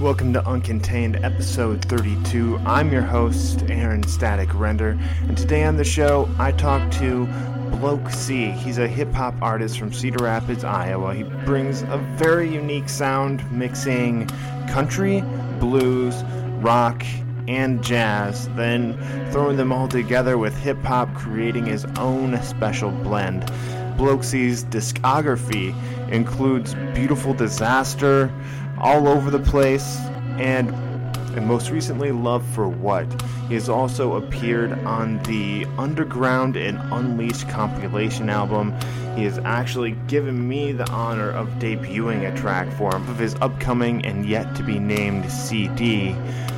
Welcome to Uncontained, episode 32. I'm your host, Aaron Static Render, and today on the show, I talk to Bloke C. He's a hip hop artist from Cedar Rapids, Iowa. He brings a very unique sound, mixing country, blues, rock, and jazz, then throwing them all together with hip hop, creating his own special blend. Bloke C's discography includes Beautiful Disaster, all over the place, and and most recently Love for What. He has also appeared on the Underground and Unleashed compilation album. He has actually given me the honor of debuting a track for him of his upcoming and yet to be named CD.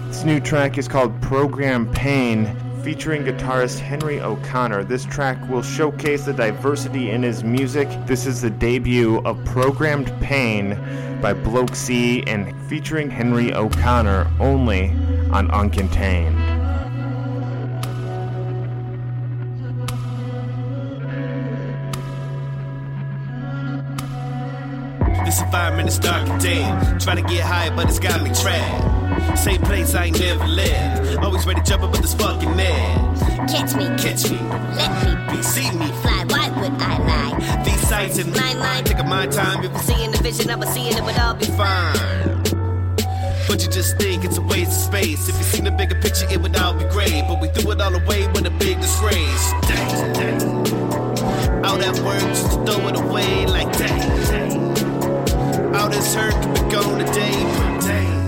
This new track is called Program Pain featuring guitarist Henry O'Connor. This track will showcase the diversity in his music. This is the debut of Programmed Pain by Bloke C and featuring Henry O'Connor only on Uncontained. This environment is dark and damn. Try to get high, but it's got me trapped. Same place I ain't never lived. Always ready to jump up, but this fucking man. Catch me, Catch me, let me be, see me. fly. Why would I lie? These sights in My mind, Take a my time, if it's seeing the vision, I'ma seeing it would all be fine. But you just think it's a waste of space. If you seen the bigger picture, it would all be great. But we threw it all away with a big disgrace. Dang, dang. All that work just to throw it away like dang, this hurt could be gone today.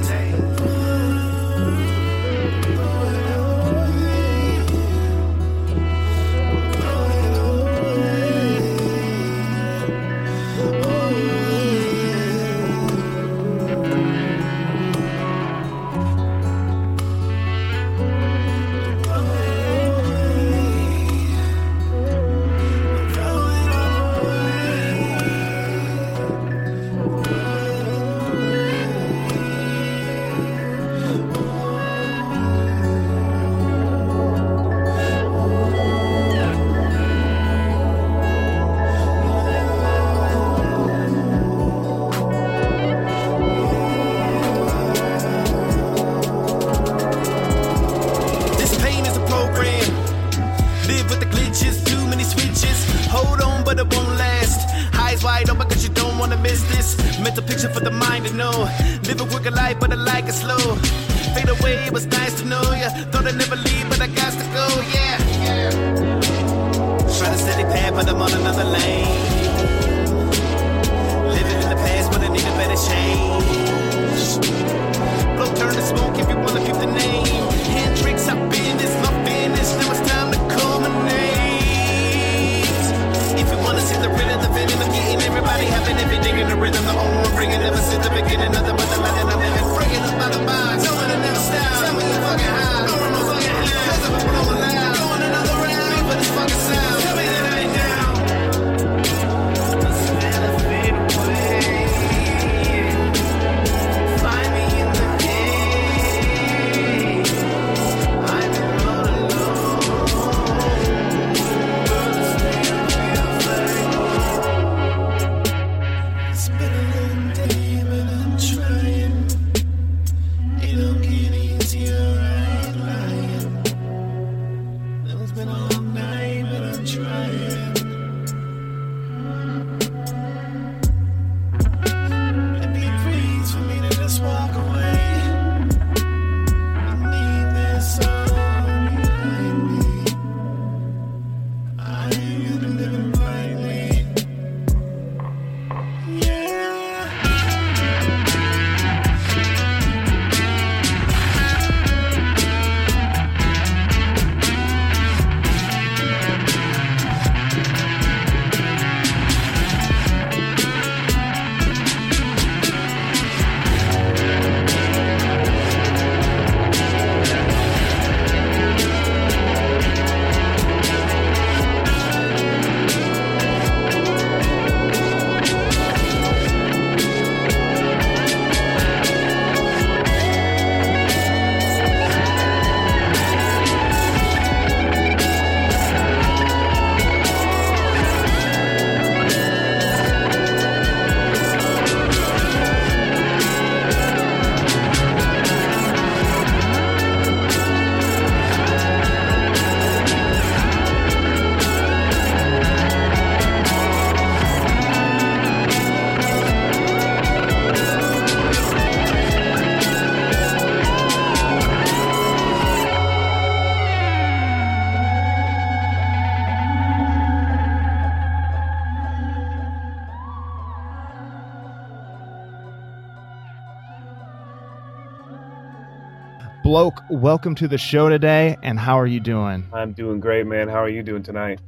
Bloke, welcome to the show today, and how are you doing? I'm doing great, man. How are you doing tonight?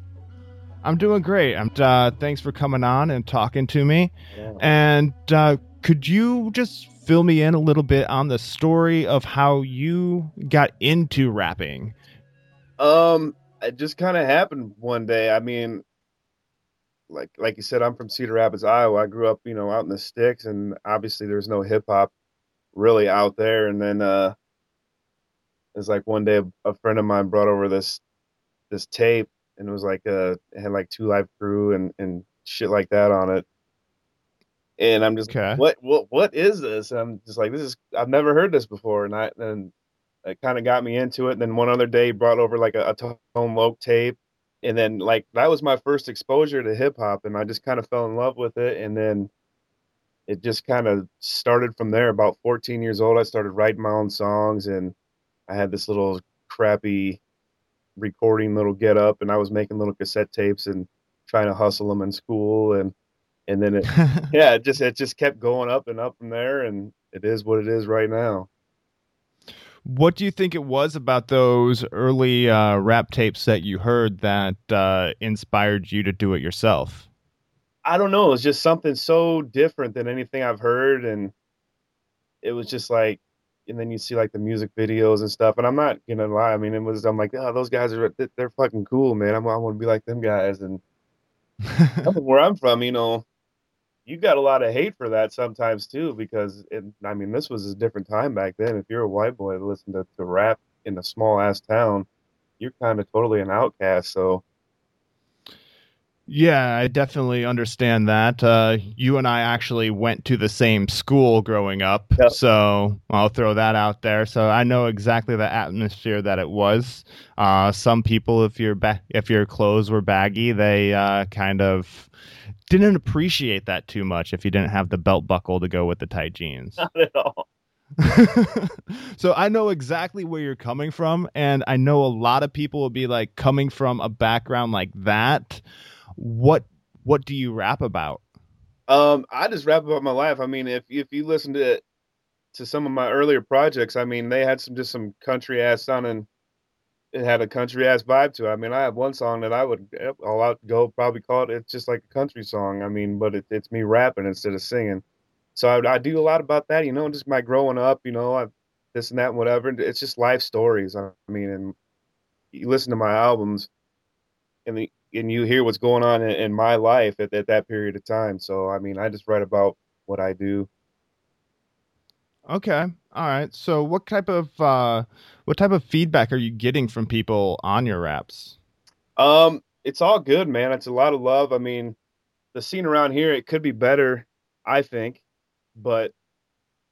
I'm doing great. I'm. Uh, thanks for coming on and talking to me. Yeah. And uh, could you just fill me in a little bit on the story of how you got into rapping? Um, it just kind of happened one day. I mean, like like you said, I'm from Cedar Rapids, Iowa. I grew up, you know, out in the sticks, and obviously there's no hip hop really out there. And then uh, it's like one day a, a friend of mine brought over this this tape, and it was like uh, it had like Two Live Crew and and shit like that on it. And I'm just Okay. what what what is this? And I'm just like this is I've never heard this before, and I and it kind of got me into it. And then one other day he brought over like a, a Tone Loc tape, and then like that was my first exposure to hip hop, and I just kind of fell in love with it. And then it just kind of started from there. About 14 years old, I started writing my own songs, and I had this little crappy recording little get up, and I was making little cassette tapes and trying to hustle them in school, and and then it yeah, it just it just kept going up and up from there, and it is what it is right now. what do you think it was about those early uh, rap tapes that you heard that uh, inspired you to do it yourself? I don't know. It's just something so different than anything I've heard, and it was just like, and then you see like the music videos and stuff. And I'm not gonna lie. I mean, it was. I'm like, oh, those guys are they- they're fucking cool, man. I'm, I want to be like them guys. And where I'm from, you know, you got a lot of hate for that sometimes too, because it, I mean, this was a different time back then. If you're a white boy to listen to, to rap in a small ass town, you're kind of totally an outcast. So Yeah, I definitely understand that. Uh, you and I actually went to the same school growing up, Yep. so I'll throw that out there. So I know exactly the atmosphere that it was. Uh, some people, if your ba- if your clothes were baggy, they uh, kind of didn't appreciate that too much if you didn't have the belt buckle to go with the tight jeans. not at all. so I know exactly where you're coming from, and I know a lot of people will be like coming from a background like that. What what do you rap about? Um, I just rap about my life. I mean, if if you listen to to some of my earlier projects, I mean, they had some just some country ass sounding. It had a country ass vibe to it. I mean, I have one song that I would all out go probably call it. It's just like a country song. I mean, but it, it's me rapping instead of singing. So I, I do a lot about that. You know, just my growing up. You know, I, this and that and whatever. It's just life stories. I mean, and you listen to my albums, and the and you hear what's going on in, in my life at, at that period of time. So I mean, I just write about what I do. Okay, all right. So what type of uh, what type of feedback are you getting from people on your raps? Um, it's all good, man. It's a lot of love. I mean, the scene around here it could be better, I think, but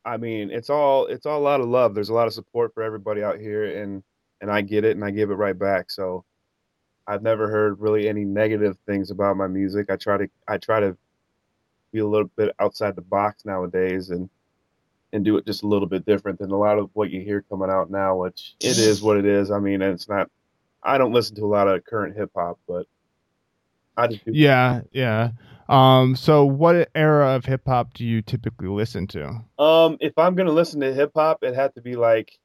I mean, it's all it's all a lot of love. There's a lot of support for everybody out here, and and I get it, and I give it right back. So I've never heard really any negative things about my music. I try to I try to be a little bit outside the box nowadays, and and do it just a little bit different than a lot of what you hear coming out now. Which it is what it is. I mean, it's not. I don't listen to a lot of current hip hop, but I just do. Yeah, yeah. Um, so what era of hip hop do you typically listen to? Um, if I'm gonna listen to hip hop, it had to be like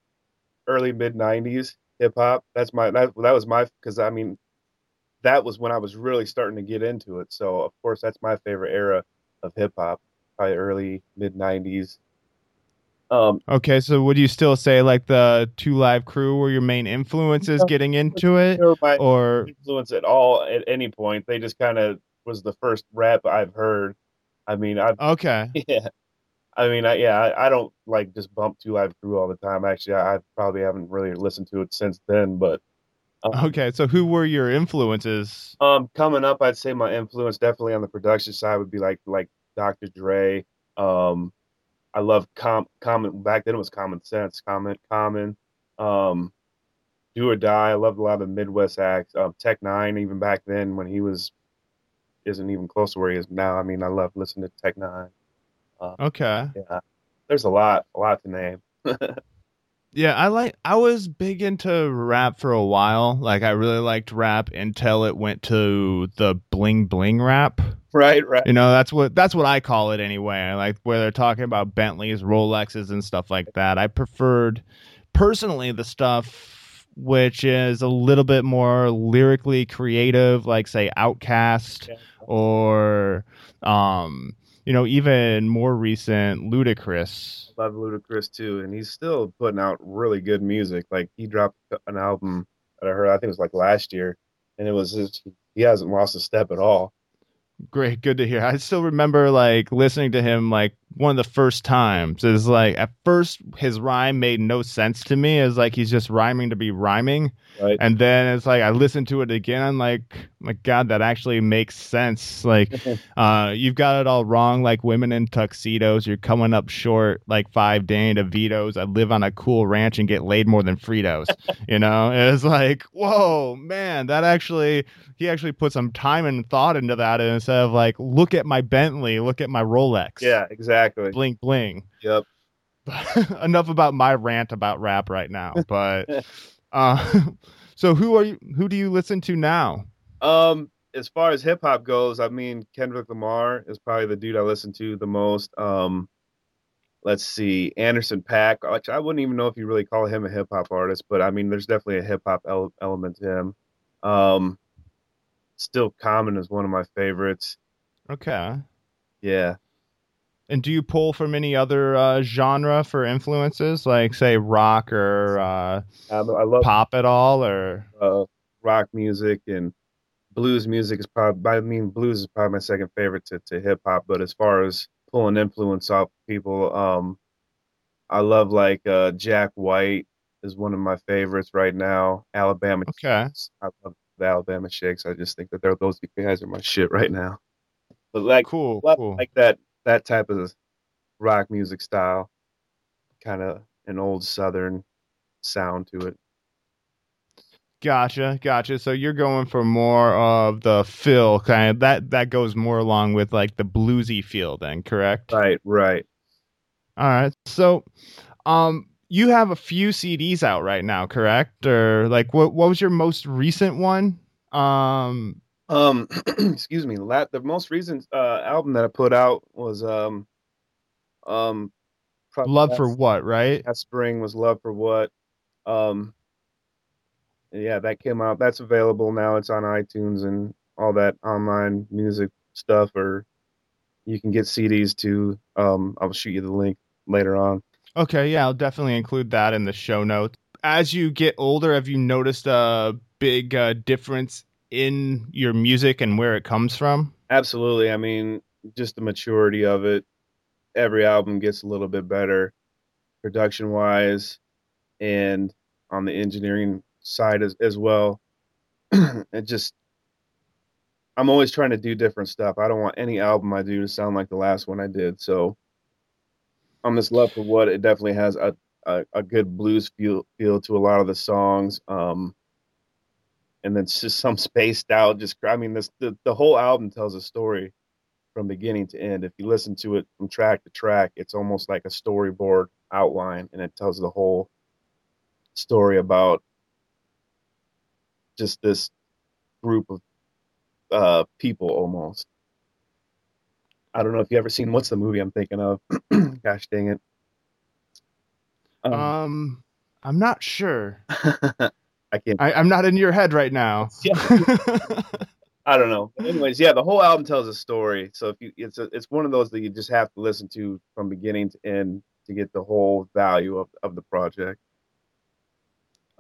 early mid '90s hip hop. That's my that that was my because I mean that was when I was really starting to get into it. So of course that's my favorite era of hip hop, probably early mid '90s. Um, Okay, so would you still say like the Two Live Crew were your main influences getting into it, or influence at all at any point. They just kind of was the first rap I've heard. I mean, I've okay? Yeah. I mean, I, yeah, I, I don't like just bump Two Live Crew all the time. Actually, I, I probably haven't really listened to it since then. But Okay, so who were your influences? um, coming up, I'd say my influence definitely on the production side would be like like Dr. Dre. Um, I love com common back then it was Common Sense, Common Common, um, Do or Die. I loved a lot of Midwest acts. Um, Tech N9ne, even back then when he was isn't even close to where he is now. I mean, I love listening to Tech N9ne. Okay, Yeah, there's a lot, a lot to name. yeah, I like. I was big into rap for a while. Like, I really liked rap until it went to the bling bling rap. Right, right. You know, that's what that's what I call it anyway. Like where they're talking about Bentleys, Rolexes, and stuff like that. I preferred personally the stuff which is a little bit more lyrically creative, like say Outkast Yeah. or um, you know, even more recent Ludacris. love Ludacris too, and he's still putting out really good music. Like he dropped an album that I heard, I think it was like last year, and it was just, he hasn't lost a step at all. Great, good to hear. I still remember like listening to him like one of the first times. Is like at first his rhyme made no sense to me. It's like he's just rhyming to be rhyming. Right? And then it's like I listened to it again. I'm like, my God, that actually makes sense. Like, uh, you've got it all wrong. Like women in tuxedos, you're coming up short. Like five Danny DeVitos. I live on a cool ranch and get laid more than Fritos. you know, it's like, whoa, man, that actually he actually put some time and thought into that instead of like, look at my Bentley, look at my Rolex. yeah, exactly. Bling bling. Yep. enough about my rant about rap right now but uh so who are you who do you listen to now Um, as far as hip hop goes, I mean Kendrick Lamar is probably the dude I listen to the most. Um, let's see, Anderson .Paak, which I wouldn't even know if you really call him a hip hop artist, but I mean, there's definitely a hip hop ele- element to him. Um, Still Common is one of my favorites. okay Yeah, and do you pull from any other uh genre for influences? Like say rock or uh I, I love pop at all or? Uh, rock music and blues music is probably I mean blues is probably my second favorite to, to hip hop. But as far as pulling influence off people um I love like uh Jack White is one of my favorites right now. Alabama okay. Shakes. I love the Alabama Shakes I just think that they're those guys are my shit right now. But like cool cool. like that that type of rock music style kind of an old southern sound to it Gotcha, gotcha. So you're going for more of the feel kind of that that goes more along with like the bluesy feel then, correct? right right All right. So um you have a few CDs out right now, correct? Or like what what was your most recent one? Um Um, excuse me. La- the most recent uh, album that I put out was um, um, Love for What, right? Last spring was Love for What. Um, yeah, that came out. That's available now. It's on iTunes and all that online music stuff. Or you can get CDs too. Um, I'll shoot you the link later on. Okay, yeah, I'll definitely include that in the show notes. As you get older, have you noticed a big uh, difference in your music and where it comes from? Absolutely. I mean, just the maturity of it. Every album gets a little bit better, production wise, and on the engineering side as, as well. it just, I'm always trying to do different stuff. I don't want any album I do to sound like the last one I did. So, on this love for what it definitely has a, a, a good blues feel feel to a lot of the songs. Um, and then it's just some spaced out. Just I mean, this the, the whole album tells a story from beginning to end. If you listen to it from track to track, it's almost like a storyboard outline, and it tells the whole story about just this group of uh, people almost. I don't know if you ever seen what's the movie I'm thinking of. Gosh dang it. Um, Um, I'm not sure. I can't. I, I'm not in your head right now. Yeah. I don't know. But anyways, yeah, the whole album tells a story. So if you, it's a, it's one of those that you just have to listen to from beginning to end to get the whole value of, of the project.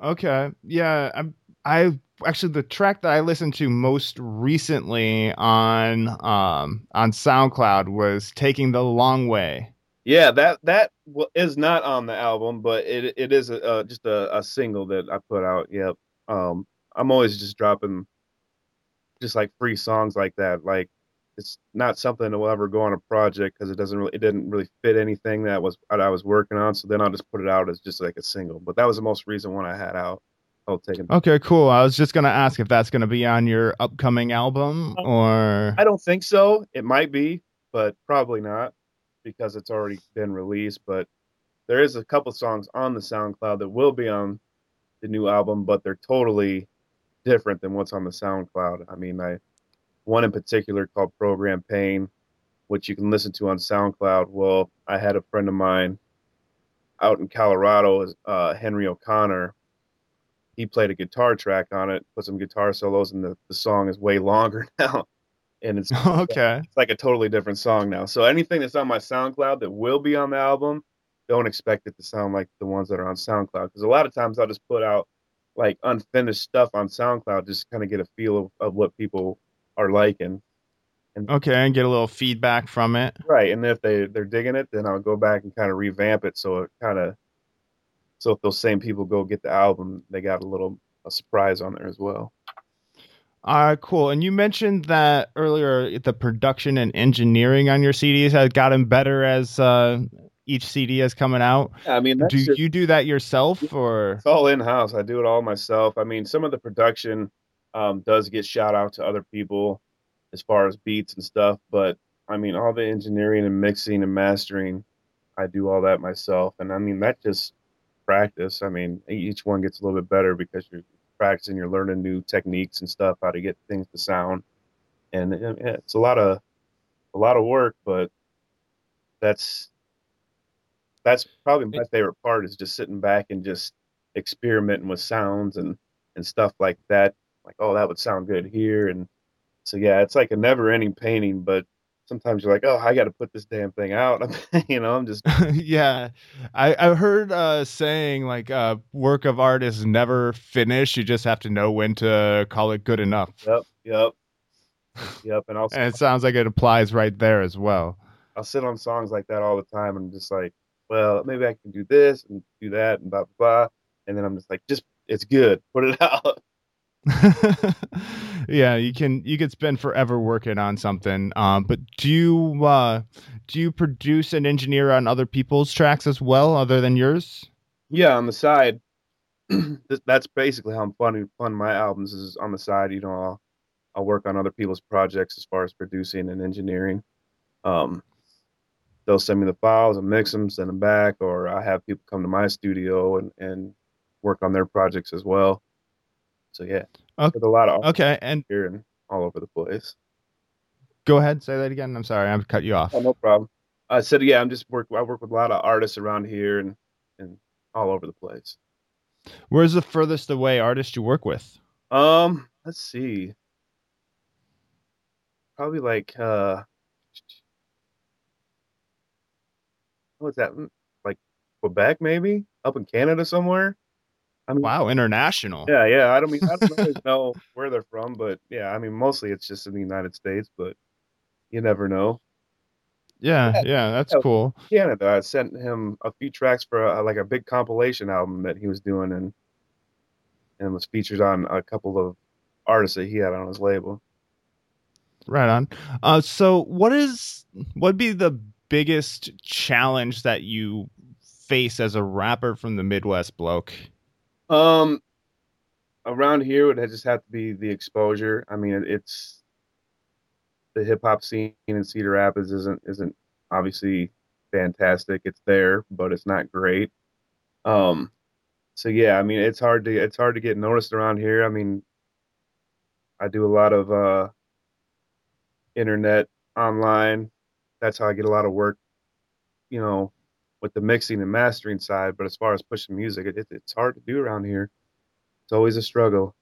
okay, yeah, I'm. I actually the track that I listened to most recently on um on SoundCloud was "Taking the Long Way." Yeah, that that is not on the album, but it it is a, uh, just a, a single that I put out. Yep. Um, I'm always just dropping just like free songs like that. Like it's not something that will ever go on a project because it doesn't really it didn't really fit anything that was that I was working on. So then I'll just put it out as just like a single. But that was the most recent one I had out. I'll take it. Okay, cool. I was just gonna ask if that's gonna be on your upcoming album Uh, or. I don't think so. It might be, but probably not because it's already been released. But there is a couple songs on the SoundCloud that will be on the new album, but they're totally different than what's on the SoundCloud. I mean, I one in particular called Program Pain, which you can listen to on SoundCloud. Well, I had a friend of mine out in Colorado uh, Henry O'Connor. He played a guitar track on it, put some guitar solos, and the, the song is way longer now. And it's okay. it's like a totally different song now. So anything that's on my SoundCloud that will be on the album, don't expect it to sound like the ones that are on SoundCloud. Because a lot of times I'll just put out like unfinished stuff on SoundCloud, just kind of get a feel of, of what people are liking. Okay, and get a little feedback from it. Right. And if they, they're digging it, then I'll go back and kind of revamp it so it kind of so if those same people go get the album, they got a little a surprise on there as well. All right, cool. And you mentioned that earlier the production and engineering on your CDs has gotten better as uh, each CD is coming out. I mean, Do just- you do that yourself or It's all in house. I do it all myself. I mean, some of the production um, does get shout out to other people as far as beats and stuff, but I mean, all the engineering and mixing and mastering, I do all that myself. And I mean, that just practice. I mean, each one gets a little bit better because you're practicing, you're learning new techniques and stuff, how to get things to sound. And it's a lot of a lot of work, but that's that's probably my favorite part is just sitting back and just experimenting with sounds and and stuff like that like oh that would sound good here and so yeah it's like a never ending painting but sometimes you're like oh i got to put this damn thing out you know i'm just yeah, I I heard uh, saying like uh, work of art is never finished. You just have to know when to call it good enough. yep yep yep and i'll And it sounds like it applies right there as well. i'll sit on songs like that all the time and just like well maybe i can do this and do that and blah blah blah and then i'm just like just it's good put it out yeah, you can you could spend forever working on something. Um, but do you uh, do you produce and engineer on other people's tracks as well, other than yours? yeah on the side that's basically how i'm funding fund my albums is on the side you know i'll i'll work on other people's projects as far as producing and engineering um they'll send me the files and mix them send them back or i have people come to my studio and and work on their projects as well so yeah Ok- there's a lot of Okay, and here and all over the place go ahead, say that again. I'm sorry, I've cut you off. oh, no problem i said yeah i'm just work i work with a lot of artists around here and and all over the place Where's the furthest away artist you work with? Um, let's see. Probably like uh what's that? Mm, Like Quebec maybe? Up in Canada somewhere? I mean Wow, international. yeah, yeah. I don't mean I don't always know where they're from, but yeah, I mean mostly it's just in the United States, but you never know. Yeah, yeah, that's Yeah. cool. Canada, I sent him a few tracks for a, like a big compilation album that he was doing and and was featured on a couple of artists that he had on his label. Right on. Uh, so what is what'd be the biggest challenge that you face as a rapper from the Midwest bloke? Um, around here would just have to be the exposure. I mean, it's the hip hop scene in Cedar Rapids isn't isn't obviously fantastic. It's there, but it's not great. Um, so yeah, I mean, it's hard to it's hard to get noticed around here. I mean, I do a lot of uh, internet online. That's how I get a lot of work. You know, with the mixing and mastering side. But as far as pushing music, it, it, it's hard to do around here. It's always a struggle.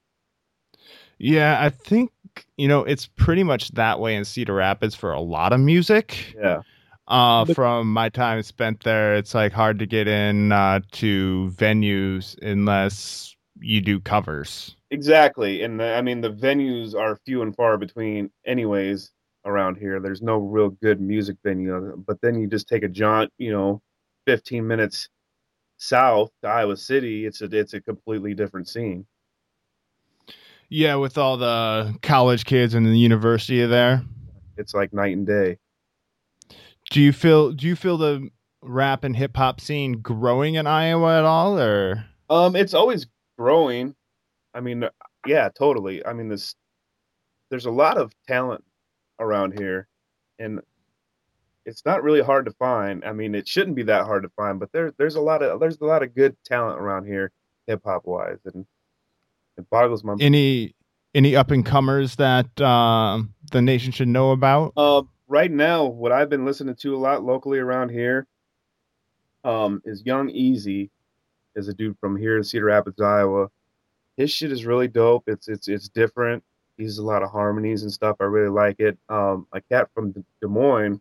Yeah, I think you know it's pretty much that way in Cedar Rapids for a lot of music. Yeah. Uh, from my time spent there, it's like hard to get in uh, to venues unless you do covers. Exactly. And the, I mean, the venues are few and far between, anyways, around here. There's no real good music venue. But then you just take a jaunt, you know, 15 minutes south to Iowa City. It's a it's a completely different scene. Yeah, with all the college kids and the university there. It's like night and day. Do you feel do you feel the rap and hip hop scene growing in Iowa at all or Um, it's always growing. I mean, yeah, totally. I mean, this there's a lot of talent around here, and it's not really hard to find. I mean, it shouldn't be that hard to find, but there there's a lot of there's a lot of good talent around here, hip hop wise, and it boggles my. any any up and comers that um the nation should know about? Uh, right now, what I've been listening to a lot locally around here, um, is Young Easy, is a dude from here in Cedar Rapids, Iowa. His shit is really dope. It's it's it's different. He uses a lot of harmonies and stuff. I really like it. Um, a cat from Des Moines,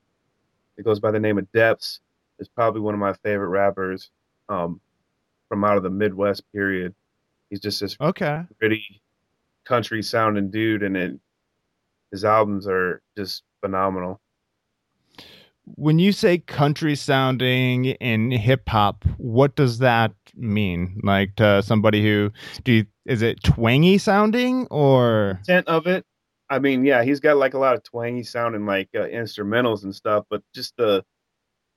it goes by the name of Depths, is probably one of my favorite rappers um, from out of the Midwest period. He's just this Okay. pretty country sounding dude, and it, his albums are just phenomenal. When you say country sounding in hip hop, what does that mean? Like to somebody who do you, is it twangy sounding or Intent of it, I mean, yeah, he's got like a lot of twangy sounding like uh, instrumentals and stuff, but just the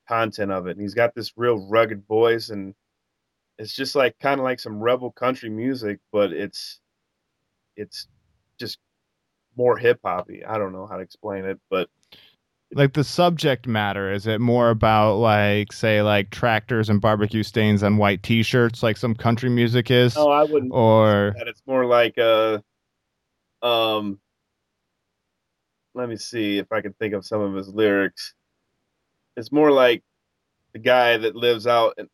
content of it. And he's got this real rugged voice, and it's just like kind of like some rebel country music, but it's it's just more hip hoppy. I don't know how to explain it, but like the subject matter? Is it more about like say like tractors and barbecue stains on white t-shirts like some country music is? no, I wouldn't. Or that it's more like uh um let me see if I can think of some of his lyrics. It's more like the guy that lives out in,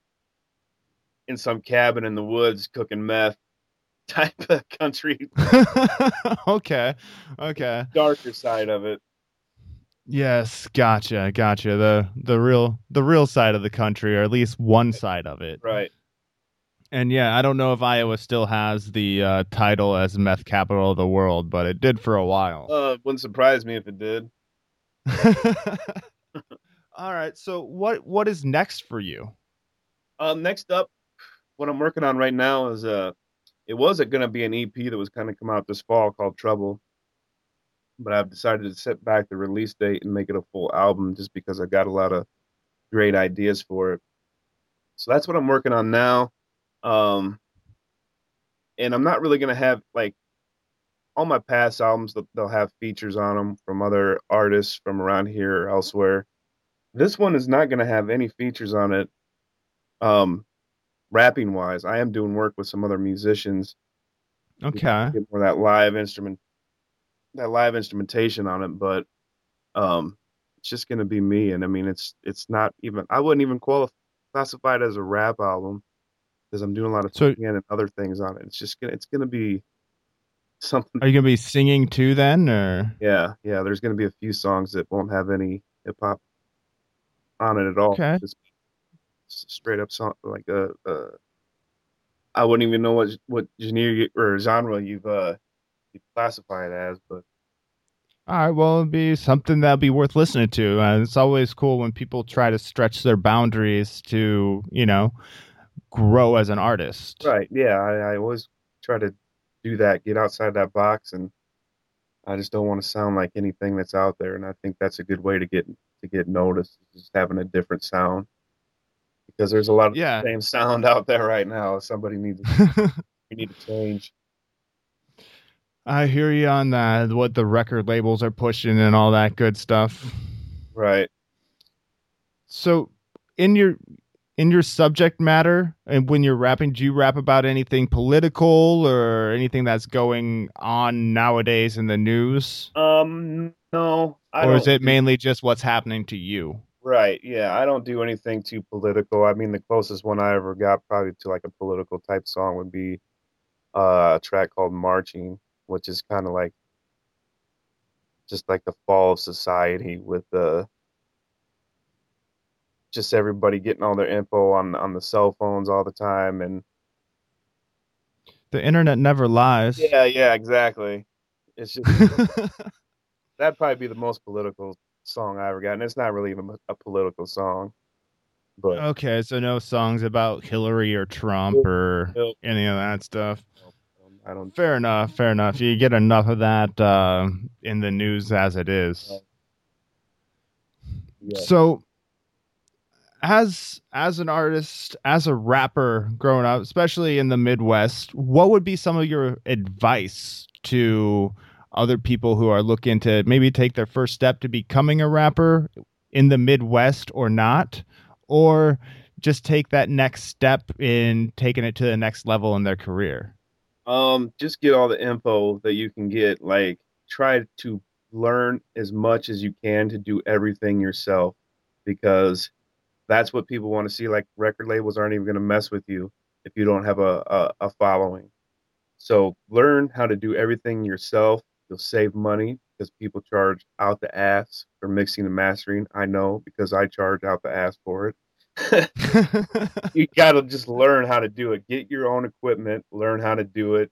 in some cabin in the woods cooking meth type of country okay. Okay. darker side of it. Yes, gotcha, gotcha. The the real the real side of the country, or at least one side of it. Right. And yeah, I don't know if Iowa still has the uh, title as meth capital of the world, but it did for a while. Uh wouldn't surprise me if it did. All right. So what what is next for you? Um next up what I'm working on right now is uh it was going to be an EP that was kind of come out this fall called Trouble. But I've decided to set back the release date and make it a full album just because I got a lot of great ideas for it. So that's what I'm working on now. Um and I'm not really going to have like all my past albums they'll- they'll have features on them from other artists from around here or elsewhere. This one is not going to have any features on it. Um rapping wise, I am doing work with some other musicians. Okay. Get more that live instrument, that live instrumentation on it, but um, it's just gonna be me. And I mean, it's it's not even. I wouldn't even qualify classify it as a rap album because I'm doing a lot of So- singing and other things on it. It's just gonna it's gonna be something. Are you gonna be singing too then, or Yeah, yeah. There's gonna be a few songs that won't have any hip hop on it at all. Okay. Just straight up song like a. Uh, uh, I wouldn't even know what what genre or genre you've uh you classify it as, but all right? Well, it'd be something that'd be worth listening to. Uh, it's always cool when people try to stretch their boundaries to, you know, grow as an artist. right, yeah. I, I always try to do that, get outside that box, and I just don't want to sound like anything that's out there. And I think that's a good way to get to get noticed, is just having a different sound. Because there's a lot of Yeah. the same sound out there right now. Somebody needs we need to change. I hear you on that. What the record labels are pushing and all that good stuff. Right. So, in your in your subject matter and when you're rapping, do you rap about anything political or anything that's going on nowadays in the news, Um. No. I or is it do- mainly just what's happening to you? Right. Yeah. I don't do anything too political. I mean, the closest one I ever got probably to like a political type song would be uh, a track called "Marching," which is kind of like just like the fall of society with the just everybody getting all their info on on the cell phones all the time and The internet never lies. yeah yeah exactly it's just that'd probably be the most political song i ever got and it's not really even a political song but okay, so no songs about Hillary or Trump or Nope. any of that stuff. um, i don't Fair enough. Fair enough. You get enough of that uh, in the news as it is. yeah. So as as an artist, as a rapper growing up, especially in the Midwest, what would be some of your advice to other people who are looking to maybe take their first step to becoming a rapper in the Midwest or not? Or just take that next step in taking it to the next level in their career? Um, just get all the info that you can get. Like, try to learn as much as you can to do everything yourself, because that's what people want to see. Like record labels aren't even going to mess with you if you don't have a, a, a following. So learn how to do everything yourself. You'll save money because people charge out the ass for mixing and mastering. I know because I charge out the ass for it. you got to just learn how to do it. Get your own equipment, learn how to do it.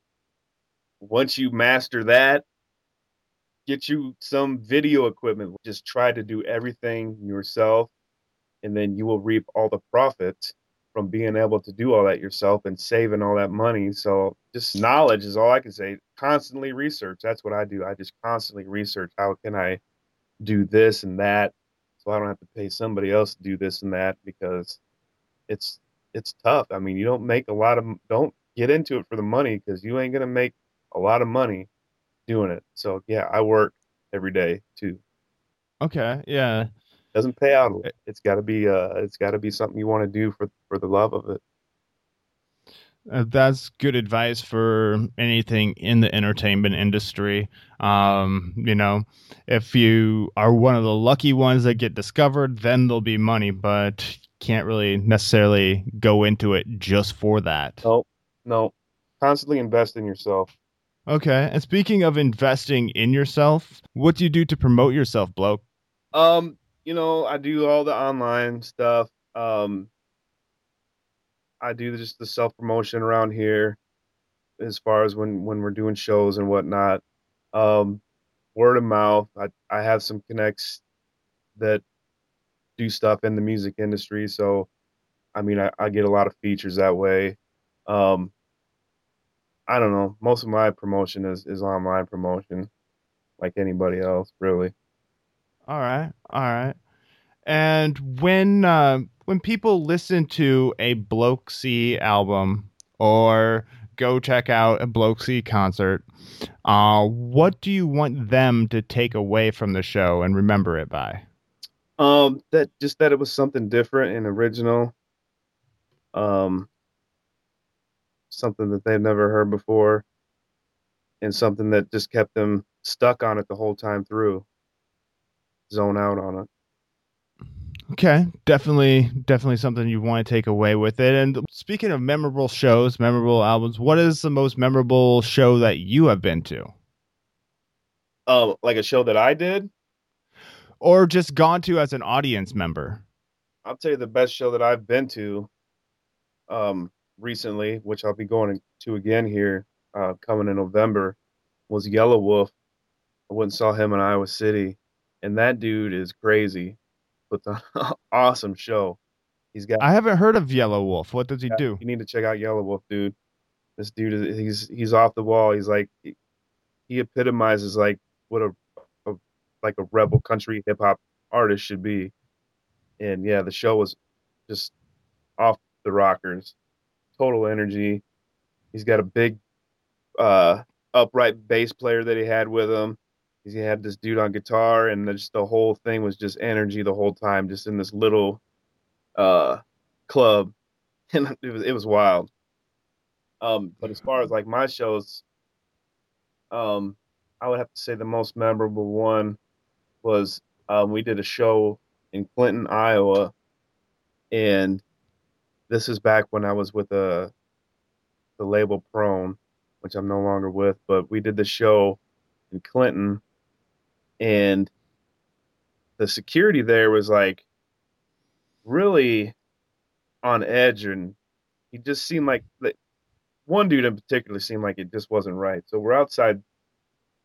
Once you master that, get you some video equipment. Just try to do everything yourself, and then you will reap all the profits from being able to do all that yourself and saving all that money. So, just knowledge is all I can say. Constantly research. That's what I do. I just constantly research how can I do this and that so I don't have to pay somebody else to do this and that because it's it's tough. I mean, you don't make a lot of don't get into it for the money because you ain't gonna make a lot of money doing it. So yeah, I work every day too. Okay, yeah. Doesn't pay out. It's got to be uh, it's got to be something you want to do for for the love of it. Uh, that's good advice for anything in the entertainment industry. Um, you know, if you are one of the lucky ones that get discovered, then there'll be money, but can't really necessarily go into it just for that. No, no. Constantly invest in yourself. Okay. And speaking of investing in yourself, what do you do to promote yourself, bloke? Um, you know, I do all the online stuff. Um, I do just the self promotion around here, as far as when when we're doing shows and whatnot. Um, word of mouth. I I have some connects that do stuff in the music industry, so I mean I, I get a lot of features that way. Um, I don't know. Most of my promotion is is online promotion, like anybody else, really. All right, all right. And when uh, when people listen to a Blokesy album or go check out a Blokesy concert, uh, what do you want them to take away from the show and remember it by? Um, that just that it was something different and original. Um, something that they've never heard before, and something that just kept them stuck on it the whole time through. Zone out on it. Okay, definitely, definitely something you want to take away with it. And speaking of memorable shows, memorable albums, what is the most memorable show that you have been to? Um, like a show that I did, or just gone to as an audience member. I'll tell you the best show that I've been to, um, recently, which I'll be going to again here, uh, coming in November, was Yelawolf. I went and saw him in Iowa City, and that dude is crazy puts on an awesome show. He's got. I haven't heard of Yelawolf. What does he do? You need to check out Yelawolf, dude. This dude is he's he's off the wall. He's like he epitomizes like what a, a like a rebel country hip hop artist should be. And yeah, the show was just off the rockers. Total energy. He's got a big uh upright bass player that he had with him he had this dude on guitar, and just the whole thing was just energy the whole time, just in this little uh, club, and it was it was wild. Um, but as far as like my shows, um, I would have to say the most memorable one was um, we did a show in Clinton, Iowa, and this is back when I was with the uh, the label Prone, which I'm no longer with, but we did the show in Clinton and the security there was like really on edge and he just seemed like one dude in particular seemed like it just wasn't right. So we're outside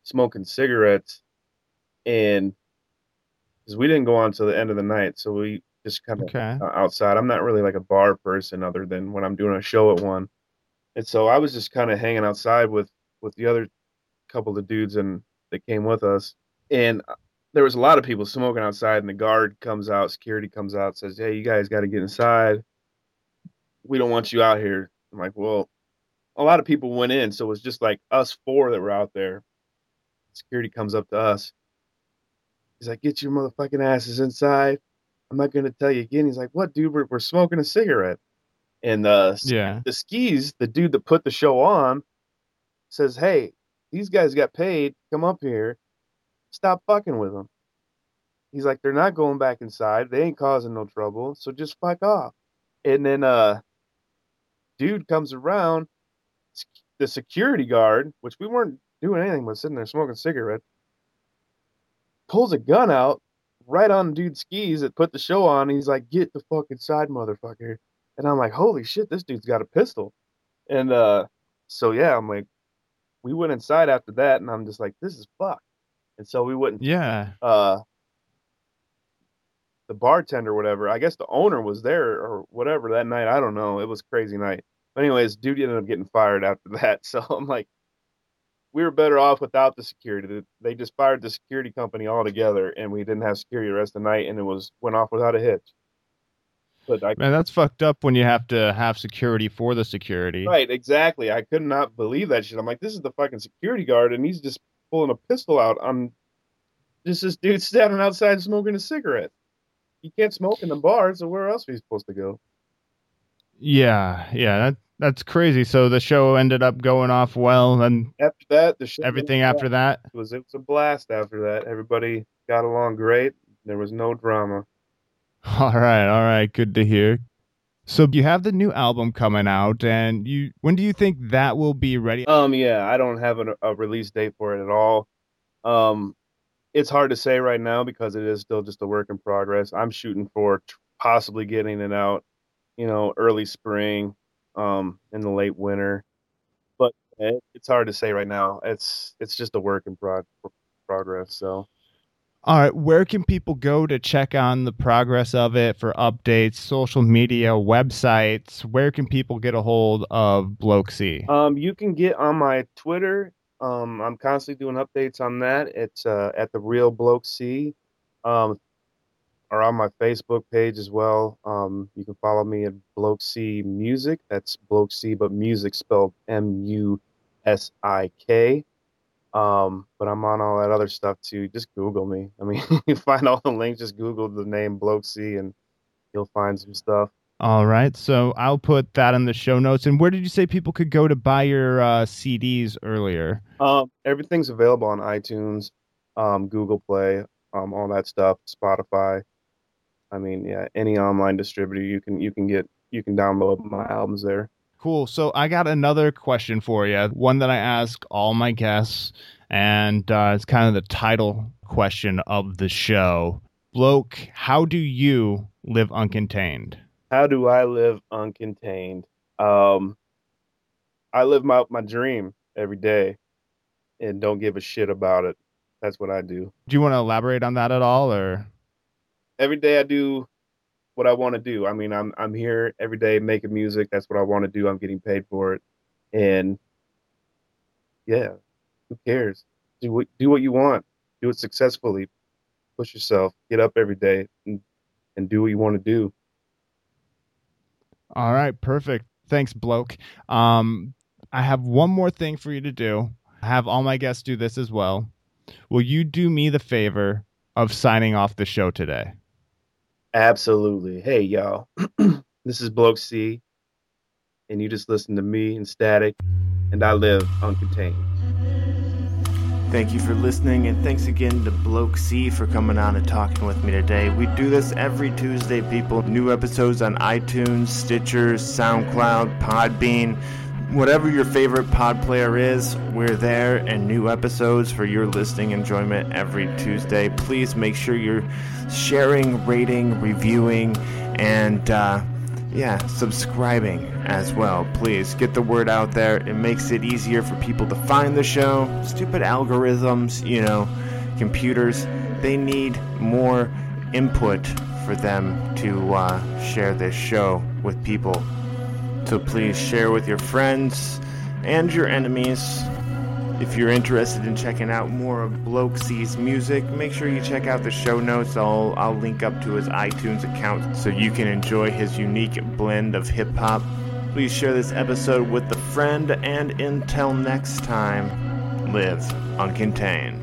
smoking cigarettes and because we didn't go on till the end of the night so we just kind of okay. outside. I'm not really like a bar person other than when i'm doing a show at one. And so i was just kind of hanging outside with with the other couple of dudes and that came with us and uh, there was a lot of people smoking outside and the guard comes out security comes out says hey you guys got to get inside. We don't want you out here. I'm like well a lot of people went in so it was just like us four that were out there. Security comes up to us. He's like get your motherfucking asses inside. I'm not going to tell you again. He's like what dude? We're, we're smoking a cigarette. And uh yeah. the skis the dude that put the show on says hey these guys got paid. Come up here stop fucking with him. he's like, they're not going back inside. They ain't causing no trouble. So just fuck off. And then uh dude comes around, the security guard, which we weren't doing anything but sitting there smoking cigarette, pulls a gun out right on dude's skis that put the show on. He's like, get the fuck inside, motherfucker. And I'm like, holy shit, this dude's got a pistol. And uh so yeah, I'm like, we went inside after that, and I'm just like, this is fucked. And so we wouldn't. Yeah. uh the bartender whatever i guess the owner was there or whatever that night i don't know it was a crazy night but anyways dude ended up getting fired after that so i'm like we were better off without the security They- they just fired the security company altogether and we didn't have security the rest of the night and it was went off without a hitch but i Man, that's fucked up when you have to have security for the security. right exactly i could not believe that shit i'm like this is the fucking security guard and he's just pulling a pistol out on just this dude standing outside smoking a cigarette you can't smoke in the bar, so where else are you supposed to go? Yeah, yeah, that that's crazy. So the show ended up going off well, and After that, the show everything after that. was it was a blast. After that, everybody got along great. There was no drama. All right, all right, good to hear. So you have the new album coming out, and you when do you think that will be ready? Um, yeah, I don't have a, a release date for it at all. Um, it's hard to say right now because it is still just a work in progress. I'm shooting for t- possibly getting it out, you know, early spring, um, in the late winter. But it, it's hard to say right now. It's it's just a work in prog- progress. So. All right, where can people go to check on the progress of it for updates, social media, websites? Where can people get a hold of Bloke C? Um, you can get on my Twitter. Um, I'm constantly doing updates on that. It's uh, at the Real Bloke C, um, or on my Facebook page as well. Um, you can follow me at Bloke C Music. That's Bloke C, but music spelled M U S I K. Um, but I'm on all that other stuff too. Just Google me. I mean, you find all the links. Just Google the name Bloke C, and you'll find some stuff. All right, so I'll put that in the show notes. And where did you say people could go to buy your uh, CDs earlier? Um, everything's available on iTunes, um, Google Play, um, all that stuff, Spotify. I mean, yeah, any online distributor you can you can get you can download my albums there. Cool. So I got another question for you, one that I ask all my guests, and uh, it's kind of the title question of the show. Bloke, how do you live uncontained? How do I live uncontained? Um, I live my my dream every day, and don't give a shit about it. That's what I do. Do you want to elaborate on that at all, or? Every day I do what I want to do. I mean, I'm I'm here every day making music. That's what I want to do. I'm getting paid for it, and yeah, who cares? Do what do what you want. Do it successfully. Push yourself. Get up every day and, and do what you want to do. All right, perfect. Thanks, bloke. Um, I have one more thing for you to do. I have all my guests do this as well. Will you do me the favor of signing off the show today? Absolutely. Hey y'all, this is Bloke C, and you just listen to me and Static, and I live uncontained. Thank you for listening, and thanks again to Bloke C for coming on and talking with me today. We do this every Tuesday, people. New episodes on iTunes, Stitcher, SoundCloud, Podbean. Whatever your favorite pod player is, we're there, and new episodes for your listening enjoyment every Tuesday. Please make sure you're sharing, rating, reviewing, and uh, yeah, subscribing as well. Please get the word out there. It makes it easier for people to find the show. Stupid algorithms, you know, computers, they need more input for them to uh, share this show with people. So please share with your friends and your enemies. If you're interested in checking out more of Bloke C's music, make sure you check out the show notes. I'll, I'll link up to his iTunes account so you can enjoy his unique blend of hip hop. Please share this episode with a friend, and until next time, live uncontained.